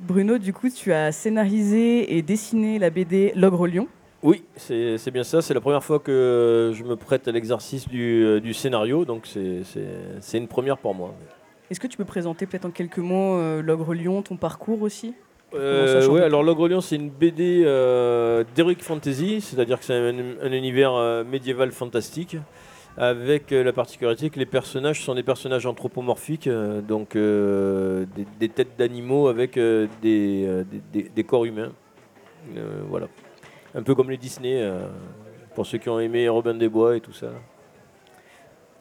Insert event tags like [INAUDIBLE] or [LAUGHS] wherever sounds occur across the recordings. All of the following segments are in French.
Bruno, du coup, tu as scénarisé et dessiné la BD L'Ogre Lion. Oui, c'est bien ça. C'est la première fois que je me prête à l'exercice du, euh, du scénario, donc c'est- une première pour moi. Est-ce que tu peux présenter peut-être en quelques mots euh, L'Ogre Lion, ton parcours aussi? Euh, alors L'Ogre Lion, c'est une BD euh, d'Heroic Fantasy, c'est-à-dire que c'est un, un univers médiéval fantastique, avec euh, la particularité que les personnages sont des personnages anthropomorphiques, euh, donc euh, des, têtes d'animaux avec des, corps humains. Voilà. Un peu comme les Disney, pour ceux qui ont aimé Robin des Bois et tout ça.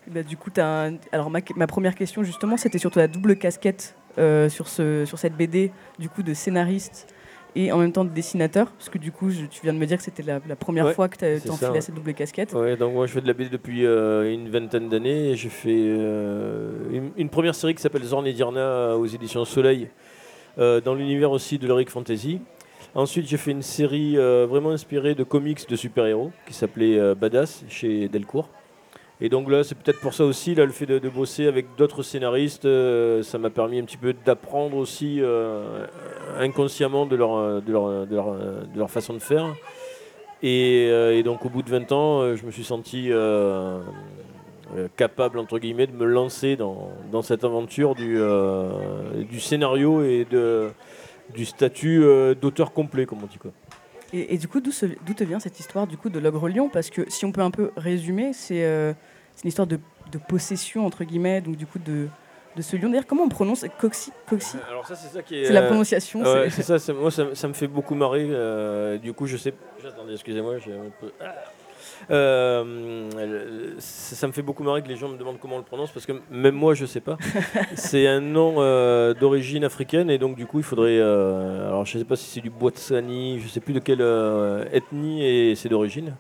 Bah, du coup, t'as un- alors ma, première question justement, c'était sur ta double casquette sur, ce, sur cette BD, du coup de scénariste et en même temps de dessinateur, parce que du coup, je- tu viens de me dire que c'était la, la première Ouais, fois que tu enfilais ouais. cette double casquette. Ouais, donc moi je fais de la BD depuis euh, une vingtaine d'années j'ai fait euh, une, une première série qui s'appelle Zorn et Dirna aux éditions Soleil, euh, dans l'univers aussi de l'Heroic Fantasy. Ensuite j'ai fait une série euh, vraiment inspirée de comics de super-héros qui s'appelait euh, Badass chez Delcourt. Et donc là c'est peut-être pour ça aussi, là, le fait de, bosser avec d'autres scénaristes, euh, ça m'a permis un petit peu d'apprendre aussi euh, inconsciemment de leur, euh, de, leur, façon de faire. Et, donc au bout de 20 ans, je me suis senti capable, entre guillemets, de me lancer dans, cette aventure du, scénario et du statut d'auteur complet, comme on dit. Quoi. Et, et du coup, d'où te vient cette histoire du coup de l'ogre lion? Parce que si on peut un peu résumer, c'est euh, une histoire de, de possession entre guillemets, donc du coup de, de ce lion. D'ailleurs, comment on prononce? Coxy Coxy? Alors ça, c'est ça qui est... C'est la euh, prononciation. Ouais, c'est- ça, moi ça, ça me fait beaucoup marrer. euh, du coup, je sais. Attendez, excusez-moi. Ah. Euh, ça, me fait beaucoup marrer que les gens me demandent comment on le prononce parce que même moi je sais pas. [LAUGHS] c'est un nom euh, d'origine africaine et donc du coup il faudrait. euh, alors je sais pas si c'est du Botsani, je sais plus de quelle ethnie et c'est d'origine.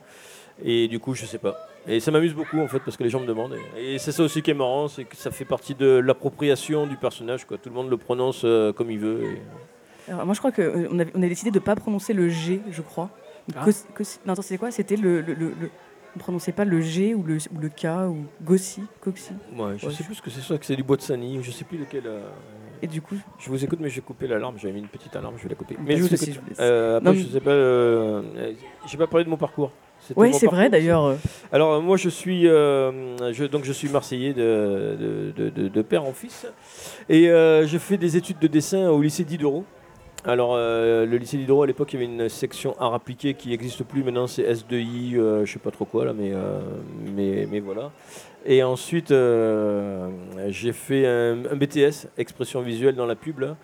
Et du coup je sais pas. Et ça m'amuse beaucoup en fait parce que les gens me demandent. Et, et c'est ça aussi qui est marrant, c'est que ça fait partie de l'appropriation du personnage. Quoi. Tout le monde le prononce comme il veut. et- Alors, moi, je crois qu'on on a, on a décidé de ne pas prononcer le G, je crois. Ah. Cos- cos- non, attends, c'était quoi? C'était le, le, le, le- On ne prononçait pas le G ou le, ou le K ou Gossi, Coxy? Ouais, je Ouais, sais plus ce que c'est, soit que c'est du Botsani, ou je sais plus lequel. euh, Et du coup, Je vous écoute, mais j'ai coupé l'alarme. J'avais mis une petite alarme, je vais la couper. Mais de je vous écoute. Euh, après, Non, je sais pas. euh, j'ai pas parlé de mon parcours. Mon c'est vrai d'ailleurs. euh, Alors euh, moi je suis euh, je, donc je suis marseillais de, de, de- de- de père en fils et euh, je fais des études de dessin au lycée Diderot. Alors euh, le lycée Diderot à l'époque il y avait une section art appliqué qui n'existe plus maintenant c'est S2I euh, je sais pas trop quoi là mais euh, mais, mais voilà. Et ensuite euh, j'ai fait un, BTS expression visuelle dans la pub là.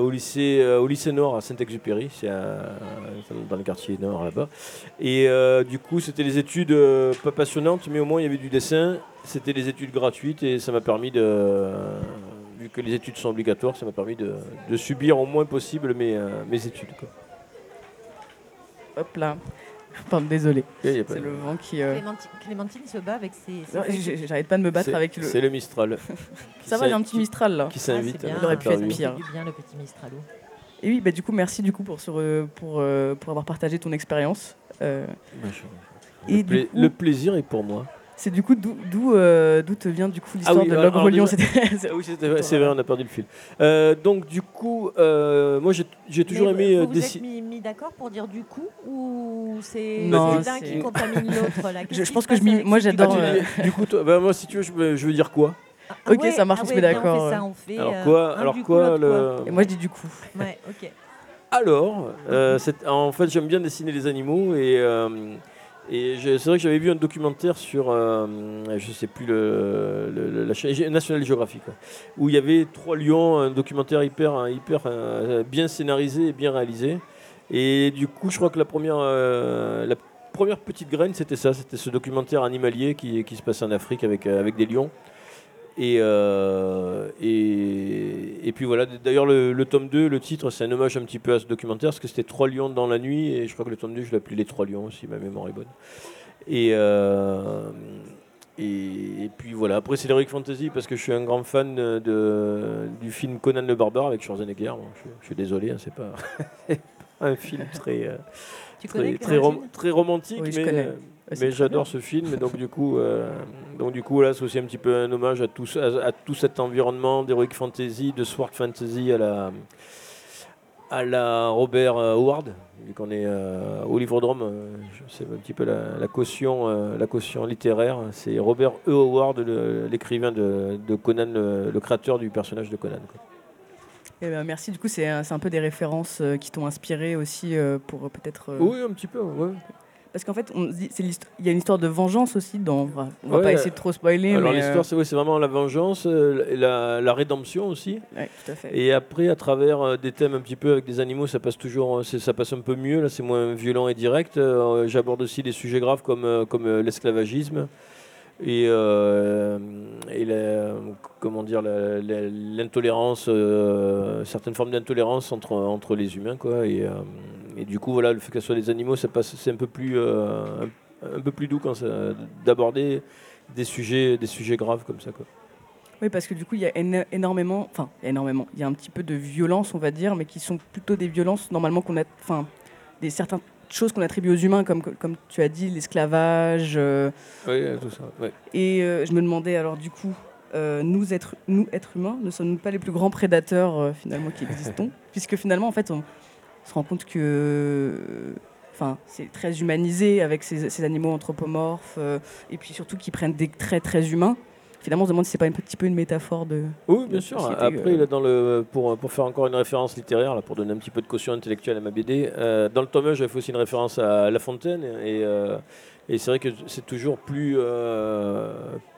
au, lycée, au lycée Nord à Saint-Exupéry, c'est dans le quartier Nord là-bas. Et du coup, c'était des études pas passionnantes, mais au moins il y avait du dessin. C'était des études gratuites et ça m'a permis de. Vu que les études sont obligatoires, ça m'a permis de, de subir au moins possible mes, euh, mes études. quoi. hop là. Pardon, désolé. Et y a pas- C'est le vent qui. euh, Clémentine, Clémentine se bat avec ses. J'arrête pas de me battre avec le. C'est le Mistral. [LAUGHS] Ça va, j'ai un petit Mistral là. Qui Ah, s'invite. à Il aurait pu être pire. Du bien le petit Mistralo. Et oui, bah, du coup, merci du coup pour, ce pour, euh, pour avoir partagé ton expérience. Euh, Bah, je- Et le, du pla- coup- le plaisir est pour moi. C'est du coup d'où d'où euh, d'où te vient du coup l'histoire Ah oui, de alors- l'ogre lion. déjà- Ah oui, c'est vrai, on a perdu le fil. Euh, donc du coup, euh, moi j'ai toujours Mais aimé vous euh, vous dessi- êtes mis, mis d'accord pour dire du coup ou c'est Non, c'est l'un qui contamine l'autre Je- je pense se que je moi, j'adore, Ah, du coup, toi- bah, moi si tu veux, je, veux- je veux dire quoi? Ah Ok, ouais, ça marche, ah on se met d'accord. Alors quoi Alors quoi le Et moi je dis du coup. Ouais, ok. Alors, c'est- en fait, j'aime bien dessiner les animaux et, euh, et c'est vrai que j'avais vu un documentaire sur, euh, je sais plus la chaîne National Geographic, où il y avait trois lions, un documentaire hyper, hyper euh, bien scénarisé et bien réalisé. Et du coup, je crois que la première, euh, la première petite graine, c'était ça, c'était ce documentaire animalier qui, qui se passe en Afrique avec, euh, avec des lions. Et, euh, et, et puis voilà, d'ailleurs le, le tome 2, le titre, c'est un hommage un petit peu à ce documentaire, parce que c'était Trois lions dans la nuit, et je crois que le tome 2, je l'ai appelé Les Trois lions, si ma mémoire est bonne. Et, euh, et, et puis voilà, après c'est l'Heroic Fantasy, parce que je suis un grand fan de, du film Conan le Barbare avec Schwarzenegger. Bon, je, je suis désolé, hein, c'est pas, [LAUGHS] un film très, euh, très, très, rom- Clémentine très romantique, Oui, mais, mais j'adore ce film, et donc du coup, euh, donc du coup là, c'est aussi un petit peu un hommage à tout, à, à tout cet environnement d'heroic fantasy, de sword fantasy à la à la Robert euh, Howard, vu qu'on est euh, au Livrodrome, euh, c'est un petit peu la, la caution, la caution littéraire. C'est Robert E. Howard, l'écrivain de, de Conan, le, le créateur du personnage de Conan. quoi. Eh ben, merci. Du coup, c'est un, peu des références qui t'ont inspiré aussi pour peut-être. Oui, un petit peu. ouais. Parce qu'en fait, on dit, il y a une histoire de vengeance aussi. Dans, on va Ouais, pas euh, essayer de trop spoiler. Alors mais, euh, l'histoire, c'est vraiment la vengeance, euh, la, la rédemption aussi. ouais, tout à fait. Et après, à travers des thèmes un petit peu avec des animaux, ça passe toujours, ça passe un peu mieux. Là, c'est moins violent et direct. J'aborde aussi des sujets graves comme, comme l'esclavagisme et, euh, et la- comment dire l'intolérance, euh, certaines formes d'intolérance entre, entre les humains, quoi. Et, euh, et du coup, voilà, le fait que ce soit des animaux, ça passe, c'est un peu plus, euh, un, un peu plus doux quand d'aborder des sujets, des sujets graves comme ça, quoi. Oui, parce que du coup, il y a éno- énormément, enfin, énormément, il y a un petit peu de violence, on va dire, mais qui sont plutôt des violences normalement qu'on a, enfin, des certaines choses qu'on attribue aux humains, comme, comme tu as dit, l'esclavage. euh, Oui, tout ça. ouais. et euh, je me demandais alors du coup, euh, nous êtres, nous êtres humains, ne sommes-nous pas les plus grands prédateurs finalement qui existons, [LAUGHS] puisque finalement en fait on se rend compte que, enfin, c'est très humanisé avec ces, ces animaux anthropomorphes, euh, et puis surtout qui prennent des traits très humains. Finalement, on se demande si c'est pas un petit peu une métaphore de. Oui, bien sûr. société, Après, euh. là, dans le, pour, pour faire encore une référence littéraire, là, pour donner un petit peu de caution intellectuelle à ma BD, euh, dans le tome 1, j'avais fait aussi une référence à La Fontaine. Et, et c'est vrai que c'est toujours plus,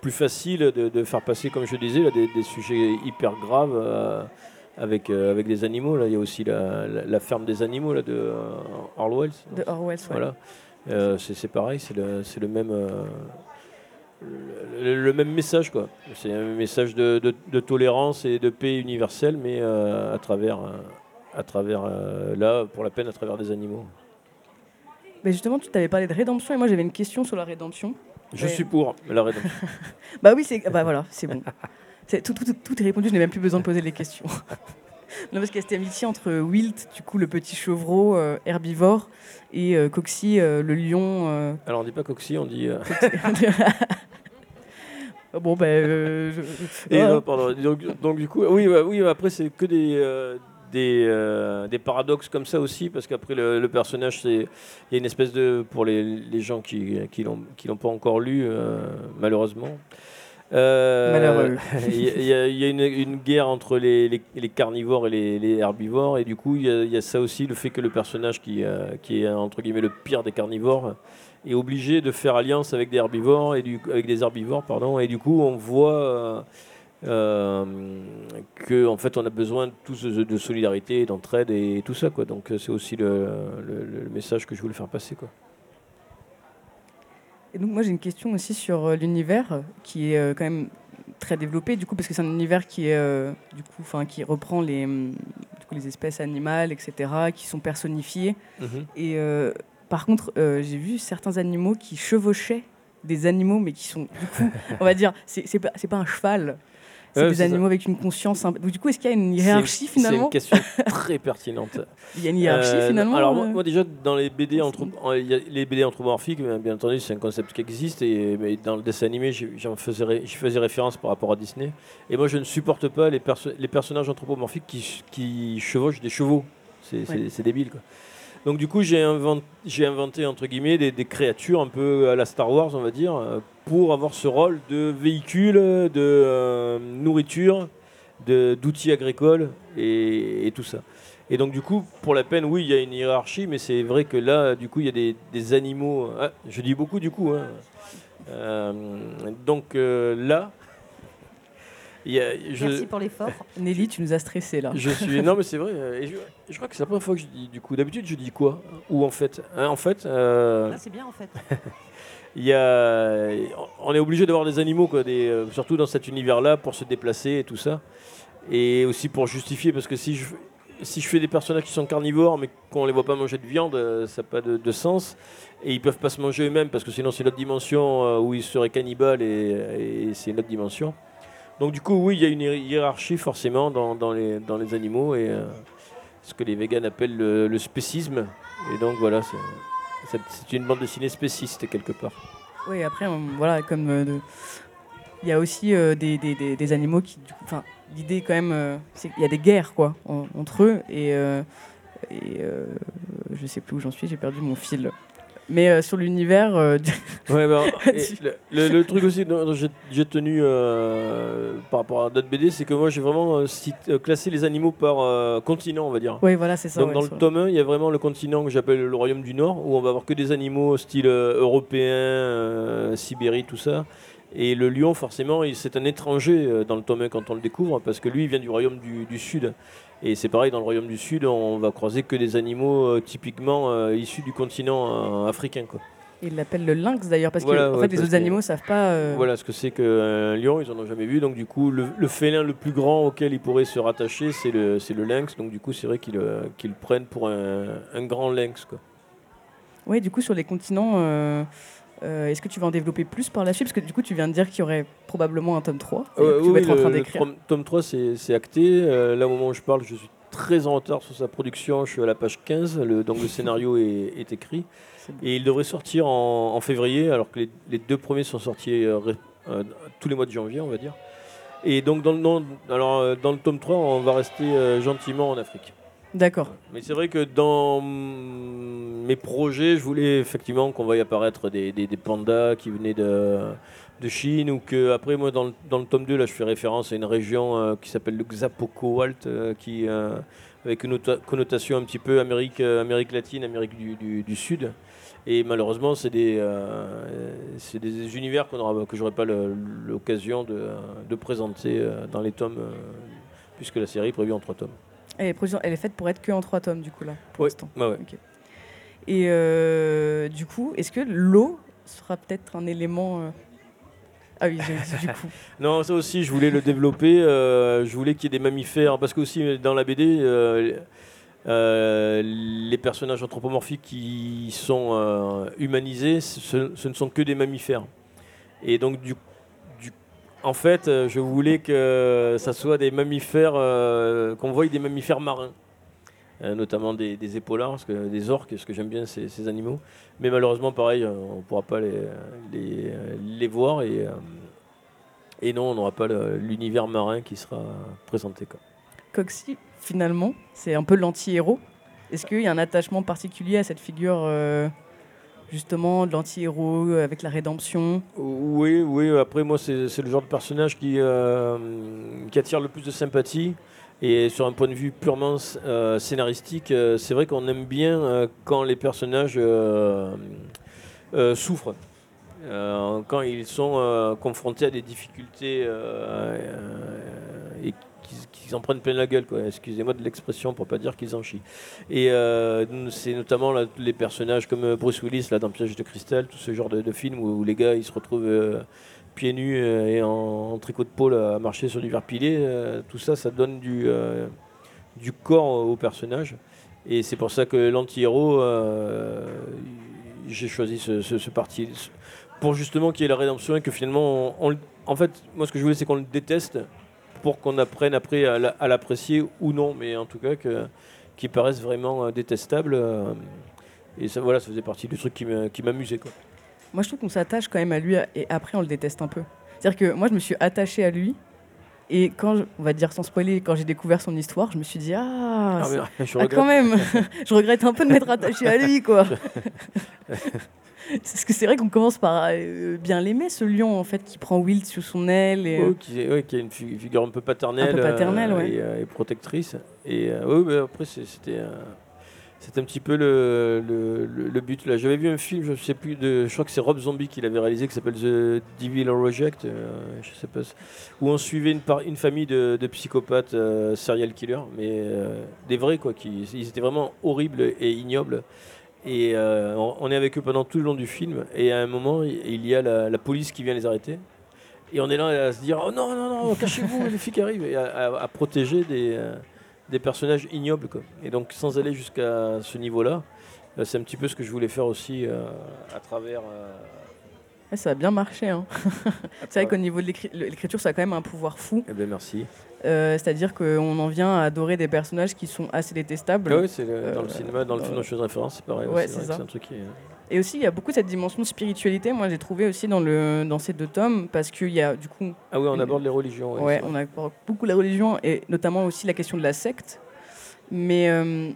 plus facile de, de faire passer, comme je disais, là, des, des sujets hyper graves avec, euh, avec des animaux. Là. Il y a aussi la, la- la ferme des animaux là, de euh, Orwell. de Orwell. ouais. Voilà. Euh, c'est pareil, c'est le, le même. euh, le, le même message quoi. C'est un message de, de- de tolérance et de paix universelle, mais euh, à travers, euh, à travers là, pour la peine, à travers des animaux. Mais justement, tu t'avais parlé de rédemption, et moi j'avais une question sur la rédemption. Je Ouais. suis pour la rédemption. [LAUGHS] Bah oui, c'est bah voilà, c'est bon. [LAUGHS] Tout, tout, tout est répondu, je n'ai même plus besoin de poser les questions. [LAUGHS] non, parce qu'il y a cette amitié entre Wilt, du coup le petit chevreau euh, herbivore, et euh, Coxy, euh, le lion. euh, Alors on dit pas coxy, on dit. euh, [LAUGHS] bon, ben. euh, je- et ah. non, pardon. Donc, donc, du coup, oui, oui. Après c'est que des. euh, des, euh, des paradoxes comme ça aussi parce qu'après le, le personnage c'est il y a une espèce de pour les, les gens qui qui l'ont qui l'ont pas encore lu euh, malheureusement Euh, Malheureux. [LAUGHS] Il y a- y, y une, une guerre entre les, les- les carnivores et les, les herbivores, et du coup, il y, a- il y a ça aussi, le fait que le personnage qui, euh, qui est entre guillemets le pire des carnivores est obligé de faire alliance avec des herbivores et du, avec des herbivores, pardon, et du coup, on voit euh, euh, que en fait, on a besoin tous de, de solidarité, d'entraide et tout ça, quoi. Donc, c'est aussi le, le- le message que je voulais faire passer, quoi. Et donc moi j'ai une question aussi sur euh, l'univers euh, qui est euh, quand même très développé du coup parce que c'est un univers qui est euh, du coup enfin qui reprend les du coup, les espèces animales etc qui sont personnifiées. Et euh, par contre euh, j'ai vu certains animaux qui chevauchaient des animaux mais qui sont du coup [LAUGHS] on va dire c'est c'est pas c'est pas un cheval c'est Ouais, des ça. animaux avec une conscience donc du coup est-ce qu'il y a une hiérarchie finalement C'est une question [LAUGHS] très pertinente. il y a une hiérarchie Euh, finalement Alors moi, euh moi, déjà dans les BD anthro- en- il y a les BD anthropomorphiques, bien bien entendu c'est un concept qui existe et mais dans le dessin animé j'en faisais ré- j'y faisais référence par rapport à Disney. Et moi je ne supporte pas les, perso- les personnages anthropomorphiques qui, ch- qui chevauchent des chevaux. C'est Ouais. débile quoi. Donc du coup j'ai inventé, entre guillemets des, des créatures un peu à la Star Wars on va dire euh, pour avoir ce rôle de véhicule, de euh, nourriture, de- d'outils agricoles et, et tout ça. Et donc du coup, pour la peine, oui, il y a une hiérarchie, mais c'est vrai que là, du coup, il y a des, des animaux. ah, je dis beaucoup du coup. hein. Euh, donc euh, là, il y a, je, Merci pour l'effort. [LAUGHS] Nelly tu nous as stressé là je suis. Non, mais c'est vrai. Et je, je crois que c'est la première fois que je dis du coup. D'habitude, je dis quoi Ou en fait, hein, en fait, euh, Là, c'est bien en fait. [LAUGHS] y a, on est obligé d'avoir des animaux, euh, surtout dans cet univers-là, pour se déplacer et tout ça. Et aussi pour justifier, parce que si je, fais des personnages qui sont carnivores, mais qu'on les voit pas manger de viande, euh, ça n'a pas de, sens. Et ils peuvent pas se manger eux-mêmes, parce que sinon c'est une autre dimension euh, où ils seraient cannibales et, c'est une autre dimension. Donc du coup, oui, il y a une hi- hiérarchie forcément dans, les, animaux, et ce que les véganes appellent le, spécisme. Et donc voilà, c'est- une bande dessinée spéciste quelque part. Oui, après, voilà, comme euh, il y a aussi euh, des, des- animaux qui, enfin, l'idée quand même, euh, c'est qu'il y a des guerres quoi en- entre eux et Et je sais plus où j'en suis, j'ai perdu mon fil. Mais euh, sur l'univers, euh, du- [LAUGHS] Ouais, bah, [LAUGHS] le, le- le truc aussi dont j'ai tenu euh, par rapport à d'autres BD, c'est que moi j'ai vraiment classé les animaux par continent, on va dire. ouais, voilà, c'est ça. Donc ouais, dans le tome 1, il y a vraiment le continent que j'appelle le royaume du Nord, où on va avoir que des animaux style européen, Sibérie, tout ça. Et le lion, forcément, c'est un étranger dans le tome 1 quand on le découvre, parce que lui, il vient du royaume du, du Sud. Et c'est pareil, dans le royaume du Sud, on va croiser que des animaux euh, typiquement euh, issus du continent euh, africain. Quoi. Ils l'appellent le lynx d'ailleurs, parce Voilà, que en ouais, fait, les autres animaux savent pas. euh, Voilà ce que c'est qu'un lion, ils en ont jamais vu. Donc du coup, le, le félin le plus grand auquel ils pourraient se rattacher, c'est le, le lynx. Donc du coup, c'est vrai qu'ils le prennent pour un, un grand lynx. Quoi. Ouais, du coup, sur les continents, euh, euh, est-ce que tu vas en développer plus par la suite? Parce que du coup, tu viens de dire qu'il y aurait probablement un tome 3. c'est-à-dire que Euh, tu vas oui, être en train d'écrire. tome- tome 3, c'est acté. Euh, là, au moment où je parle, je suis très en retard sur sa production. Je suis à la page 15. Le, donc le scénario est, est écrit. Bon. Et il devrait sortir en, en février, alors que les, les deux premiers sont sortis euh, euh, tous les mois de janvier, on va dire. Et donc, dans le, non- alors, euh, dans le tome 3, on va rester euh, gentiment en Afrique. D'accord. Mais c'est vrai que dans mes projets, je voulais effectivement qu'on voie apparaître des, pandas qui venaient de, Chine ou que après moi dans le, tome 2 là je fais référence à une région euh, qui s'appelle le Xapoko-Walt euh, qui euh, avec une connotation un petit peu Amérique, euh, Amérique latine, Amérique du, Sud. Et malheureusement, c'est des, euh, des univers qu'on aura, que j'aurai pas l'occasion de, de présenter dans les tomes, puisque la série est prévue en trois tomes. Elle est, produite- elle est faite pour être que en 3 tomes, du coup, là, pour Ouais, l'instant. ouais, ouais. Et euh, du coup, est-ce que l'eau sera peut-être un élément. euh, Ah oui, dit du coup. [LAUGHS] Non, ça aussi, je voulais le développer. euh, je voulais qu'il y ait des mammifères, parce que aussi dans la BD, euh, les personnages anthropomorphiques qui sont euh, humanisés, ce, ce ne sont que des mammifères. Et donc, du, du- en fait, euh, je voulais que ça soit des mammifères, euh, qu'on voie des mammifères marins. Euh, notamment des, des épaulards, parce que, des orques, parce que j'aime bien ces, animaux. Mais malheureusement, pareil, on ne pourra pas les, voir. Et, non, on n'aura pas l'univers marin qui sera présenté. Coxy, finalement, c'est un peu l'anti-héros. Est-ce qu'il y a un attachement particulier à cette figure, justement, de l'anti-héros euh, avec la rédemption Oui, oui, après moi c'est le genre de personnage qui, euh, qui attire le plus de sympathie. Et sur un point de vue purement euh, scénaristique, c'est vrai qu'on aime bien quand les personnages souffrent. Quand ils sont confrontés à des difficultés et qu'ils en prennent plein la gueule, quoi. excusez-moi de l'expression pour pas dire qu'ils en chient. Et euh, c'est notamment les personnages comme Bruce Willis là, dans Piège de cristal, tout ce genre de, de film où, les gars ils se retrouvent euh, pieds nus euh, et en, tricot de pôle à marcher sur du verre pilé. euh, tout ça, ça donne du, euh, du corps au personnage. Et c'est pour ça que l'anti-héros, euh, j'ai choisi ce, parti. Pour justement qu'il y ait la rédemption et que finalement, en fait, moi ce que je voulais c'est qu'on le déteste pour qu'on apprenne après à la- à l'apprécier ou non, mais en tout cas que, qu'il paraisse vraiment euh, détestable. euh, et ça, voilà, ça faisait partie du truc qui qui m'amusait. quoi. Moi, je trouve qu'on s'attache quand même à lui et après, on le déteste un peu. C'est-à-dire que moi, je me suis attachée à lui. Et quand, je- on va dire sans spoiler, quand j'ai découvert son histoire, je me suis dit, ah, Ah, mais je ah, regrette. quand même, [LAUGHS] je regrette un peu de m'être attachée à lui, quoi. [LAUGHS] Parce que c'est vrai qu'on commence par euh, bien l'aimer, ce lion, en fait, qui prend Wild sous son aile. Et, euh, qui, ouais, qui a une fi- figure un peu paternelle, Un peu paternelle, euh, ouais. et, et protectrice. Et mais après, c'est- c'était c'était un petit peu le, le, le- le but. là. J'avais vu un film, je sais plus, de, je crois que c'est Rob Zombie qui l'avait réalisé, qui s'appelle The Devil Reject, euh, je sais pas, où on suivait une, par- une famille de, de psychopathes euh, serial killers, mais euh, des vrais, quoi. Qui, ils étaient vraiment horribles et ignobles. Et euh, on est avec eux pendant tout le long du film. Et à un moment, il y a la, la police qui vient les arrêter. Et on est là à se dire Oh non, non, non, cachez-vous, les flics arrivent. Et à, à- à protéger des, euh, des personnages ignobles. Quoi. Et donc, sans aller jusqu'à ce niveau-là, euh, c'est un petit peu ce que je voulais faire aussi euh, à travers. ouais, ça a bien marché. hein. [LAUGHS] C'est vrai qu'au niveau de l'écri- l'écriture, ça a quand même un pouvoir fou. Eh bien, merci. Euh, C'est-à-dire qu'on en vient à adorer des personnages qui sont assez détestables. Ah oui, c'est dans le Euh, cinéma, dans le film euh, dont je fais référence, c'est pareil. ouais, c'est un truc qui est- Et aussi, il y a beaucoup cette dimension de spiritualité, moi j'ai trouvé aussi dans, le, dans ces deux tomes, parce qu'il y a du coup, Ah oui, on Une- aborde les religions. ouais, ouais, on a beaucoup la religion et notamment aussi la question de la secte. Mais euh,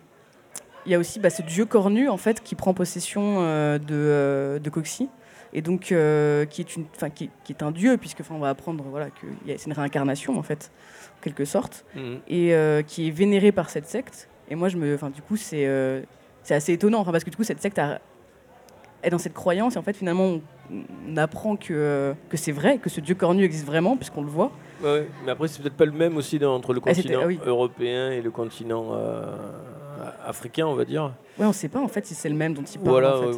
il y a aussi bah, ce dieu cornu en fait qui prend possession euh, de, euh, de Coxy et donc euh, qui est une, enfin qui, qui est un dieu puisque enfin on va apprendre voilà que c'est une réincarnation en fait en quelque sorte Mhm. et euh, qui est vénéré par cette secte. Et moi je me, enfin du coup c'est euh, c'est assez étonnant parce que du coup cette secte a- est dans cette croyance et en fait finalement on, on apprend que que c'est vrai que ce dieu cornu existe vraiment puisqu'on le voit. Ouais, mais après, c'est peut-être pas le même aussi dans- entre le Ah, continent ah oui. européen et le continent euh, africain, on va dire. Ouais on sait pas en fait si c'est le même dont il parle. Voilà, en fait. euh,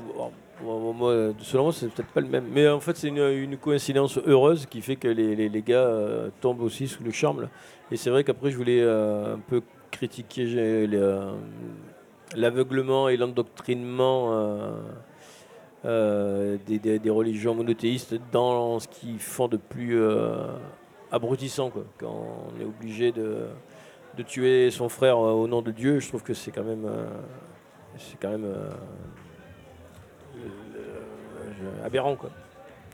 moi, selon moi, c'est peut-être pas le même. Mais en fait, c'est une, coïncidence heureuse qui fait que les, les- les gars euh, tombent aussi sous le charme. Et c'est vrai qu'après, je voulais euh, un peu critiquer euh, l'aveuglement et l'endoctrinement des, des- religions monothéistes dans ce qu'ils font de plus abrutissant. Quoi. Quand on est obligé de, de tuer son frère au nom de Dieu, je trouve que c'est quand même, c'est quand même aberrant quoi,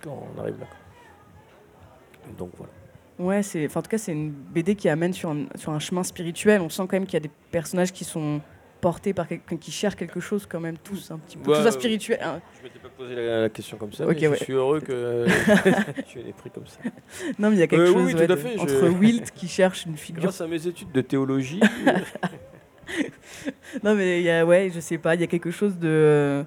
quand on arrive là. quoi. Donc voilà. Ouais, c'est, en tout cas, c'est une BD qui amène sur un, sur un chemin spirituel. On sent quand même qu'il y a des personnages qui sont portés par quelqu'un qui cherche quelque chose quand même tous un petit peu, Ouais, soit euh, spirituel. hein. Je m'étais pas posé la, la question comme ça, Ok, mais ouais. je suis heureux que [LAUGHS] tu aies pris comme ça. Non, mais il y a quelque Euh, chose oui, ouais, tout à de- fait, je- entre Wilt qui cherche une figure. Grâce à mes études de théologie, [LAUGHS] Non, mais il y a, ouais, je sais pas, il y a quelque chose de.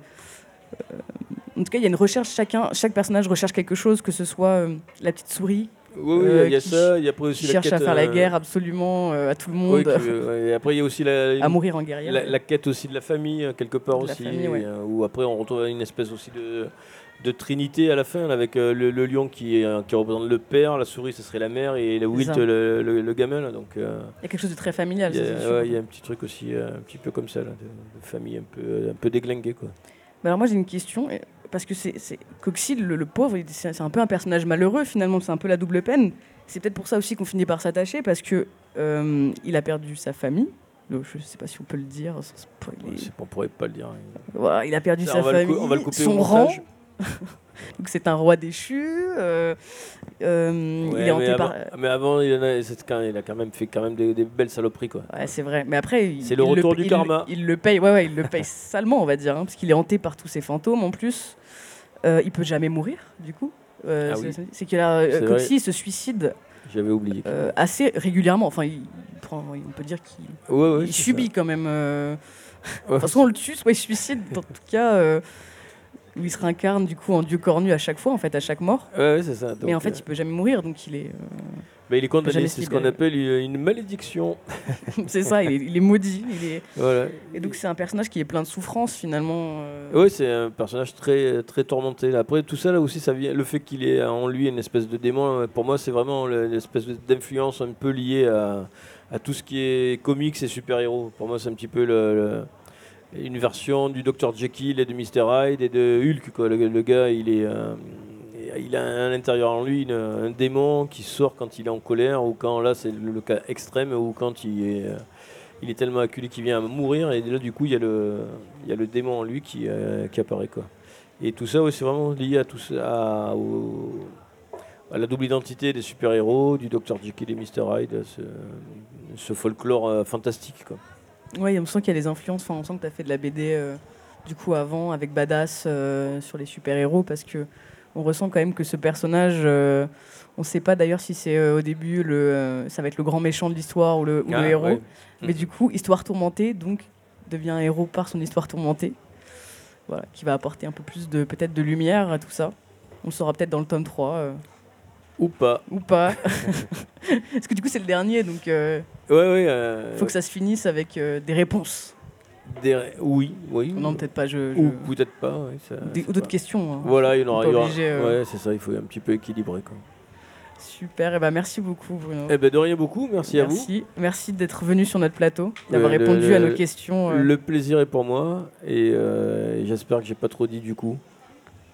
En tout cas, il y a une recherche. Chacun, chaque personnage recherche quelque chose, que ce soit euh, la petite souris oui, oui, Euh, il y a qui ça, il y a après aussi qui la cherche quête, à faire la euh, guerre absolument à tout le oui, monde, qui- ouais, et après il y a aussi la, [LAUGHS] à mourir en guerrière. La, la quête aussi de la famille, euh, quelque part De la aussi, famille, ouais. où après on retrouve une espèce aussi de, de trinité à la fin, avec euh, le, le lion qui, est, euh, qui représente le père, la souris ce serait la mère, et le Wilt le, le- le gamin. là, donc euh, Il y a quelque chose de très familial. il y, a- ouais, y un petit truc aussi, un petit peu comme ça, là, de, de famille un peu, un peu déglinguée. Quoi. Mais alors moi j'ai une question, parce que c'est Coxy, le, le pauvre, c'est un peu un personnage malheureux finalement, c'est un peu la double peine. C'est peut-être pour ça aussi qu'on finit par s'attacher, parce que euh, il a perdu sa famille. Donc, je sais pas si on peut le dire. sans spoiler. Ouais, on pourrait pas le dire. Voilà, il a perdu Ça, sa on, va le famille, on va le couper son au rang. [LAUGHS] Donc c'est un roi déchu. euh, euh, il est mais, hanté avant, par. mais avant, il, en a, quand- il a quand même fait quand même des, des belles saloperies. Quoi. Ouais, c'est vrai. Mais après, il- C'est le il retour il- du karma. Il, le paye. Ouais, ouais, il le paye [LAUGHS] salement, on va dire, hein, parce qu'il est hanté par tous ces fantômes en plus. Euh, il peut jamais mourir, du coup. Euh, Ah c'est oui. euh, vrai. Coxy se suicide J'avais oublié. assez régulièrement. Enfin, il prend, on peut dire qu'il ouais, il subit quand même. Ouais. [LAUGHS] Enfin, soit on le tue, soit il se suicide. En tout cas, où il se réincarne du coup en dieu cornu à chaque fois, en fait, à chaque mort. Ouais, ouais, c'est ça. Mais en fait, euh, il peut jamais mourir, donc il est. euh, bah, il est condamné, jamais c'est ce qu'on appelle une, malédiction. [LAUGHS] c'est ça, il est, il est maudit. Il est... Voilà. Et donc c'est un personnage qui est plein de souffrance finalement. euh, Oui, c'est un personnage très, très tourmenté. là. Après, tout ça, là aussi, ça vient, le fait qu'il ait en lui une espèce de démon, euh, pour moi, c'est vraiment le- l'espèce de- d'influence un peu liée à, à tout ce qui est comics et super-héros. Pour moi, c'est un petit peu le- le- une version du Dr. Jekyll et de Mr. Hyde et de Hulk. Quoi. Le, gars, il est. euh, a à l'intérieur en lui un démon qui sort quand il est en colère ou quand là c'est le, cas extrême ou quand il est, euh, tellement acculé qu'il vient à mourir et là du coup il y a le, démon en lui qui, euh, qui apparaît quoi. Et tout ça, ouais, c'est vraiment lié à tout ça, à, la double identité des super-héros, du Dr. Jekyll et Mr. Hyde, ce, ce folklore fantastique. Quoi. Ouais, on sent qu'il y a des influences. Enfin, on sent que tu as fait de la BD euh, du coup avant avec Badass euh, sur les super-héros parce que on ressent quand même que ce personnage, euh, on ne sait pas d'ailleurs si c'est au début le, ça va être le grand méchant de l'histoire ou le, ou le Ah, héros. ouais. Mais du coup, histoire tourmentée, donc devient un héros par son histoire tourmentée. Voilà, qui va apporter un peu plus de peut-être de lumière à tout ça. On le saura peut-être dans le tome 3 euh, Ou pas. ou pas. [LAUGHS] Parce que du coup, c'est le dernier, donc il Ouais, ouais. euh, faut que ça se finisse avec euh, des réponses. des- Oui, oui. Non, peut-être pas. Je, je- Ou peut-être pas. ouais, ça- Des- ou d'autres questions. hein. Voilà, il y en aura. Obligé, euh. Ouais, c'est ça, il faut un petit peu équilibrer. Quoi. Super, et ben merci beaucoup Bruno. Eh ben, de rien beaucoup, merci, à vous. merci, merci d'être venu sur notre plateau, d'avoir Euh, le- répondu à nos questions. euh, Le plaisir est pour moi et euh, j'espère que j'ai pas trop dit du coup.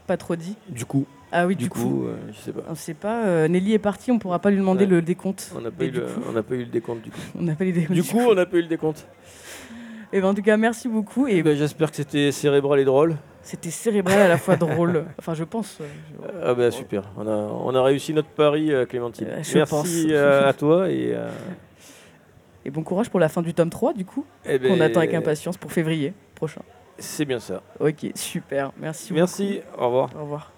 Pas trop dit. Du coup, Ah oui, du, coup, euh, je sais pas. On sait pas, euh, Nelly est partie, on pourra pas lui demander Ouais. le décompte. On n'a pas, eu le- on pas eu le décompte du coup. [LAUGHS] on n'a pas les décomptes. Du coup, on n'a pas eu le décompte. Et ben, en tout cas, merci beaucoup. Et Et ben, j'espère que c'était cérébral et drôle. c'était cérébral à la fois drôle. [LAUGHS] Enfin, je pense. euh, je- Ah ben super, on a, on a réussi notre pari, Clémentine. Euh, je Merci pense. à toi et, Et bon courage pour la fin du tome 3, du coup, eh ben, qu'on attend avec impatience pour février. prochain. C'est bien ça. Ok, super. Merci. Merci, au revoir. Au revoir.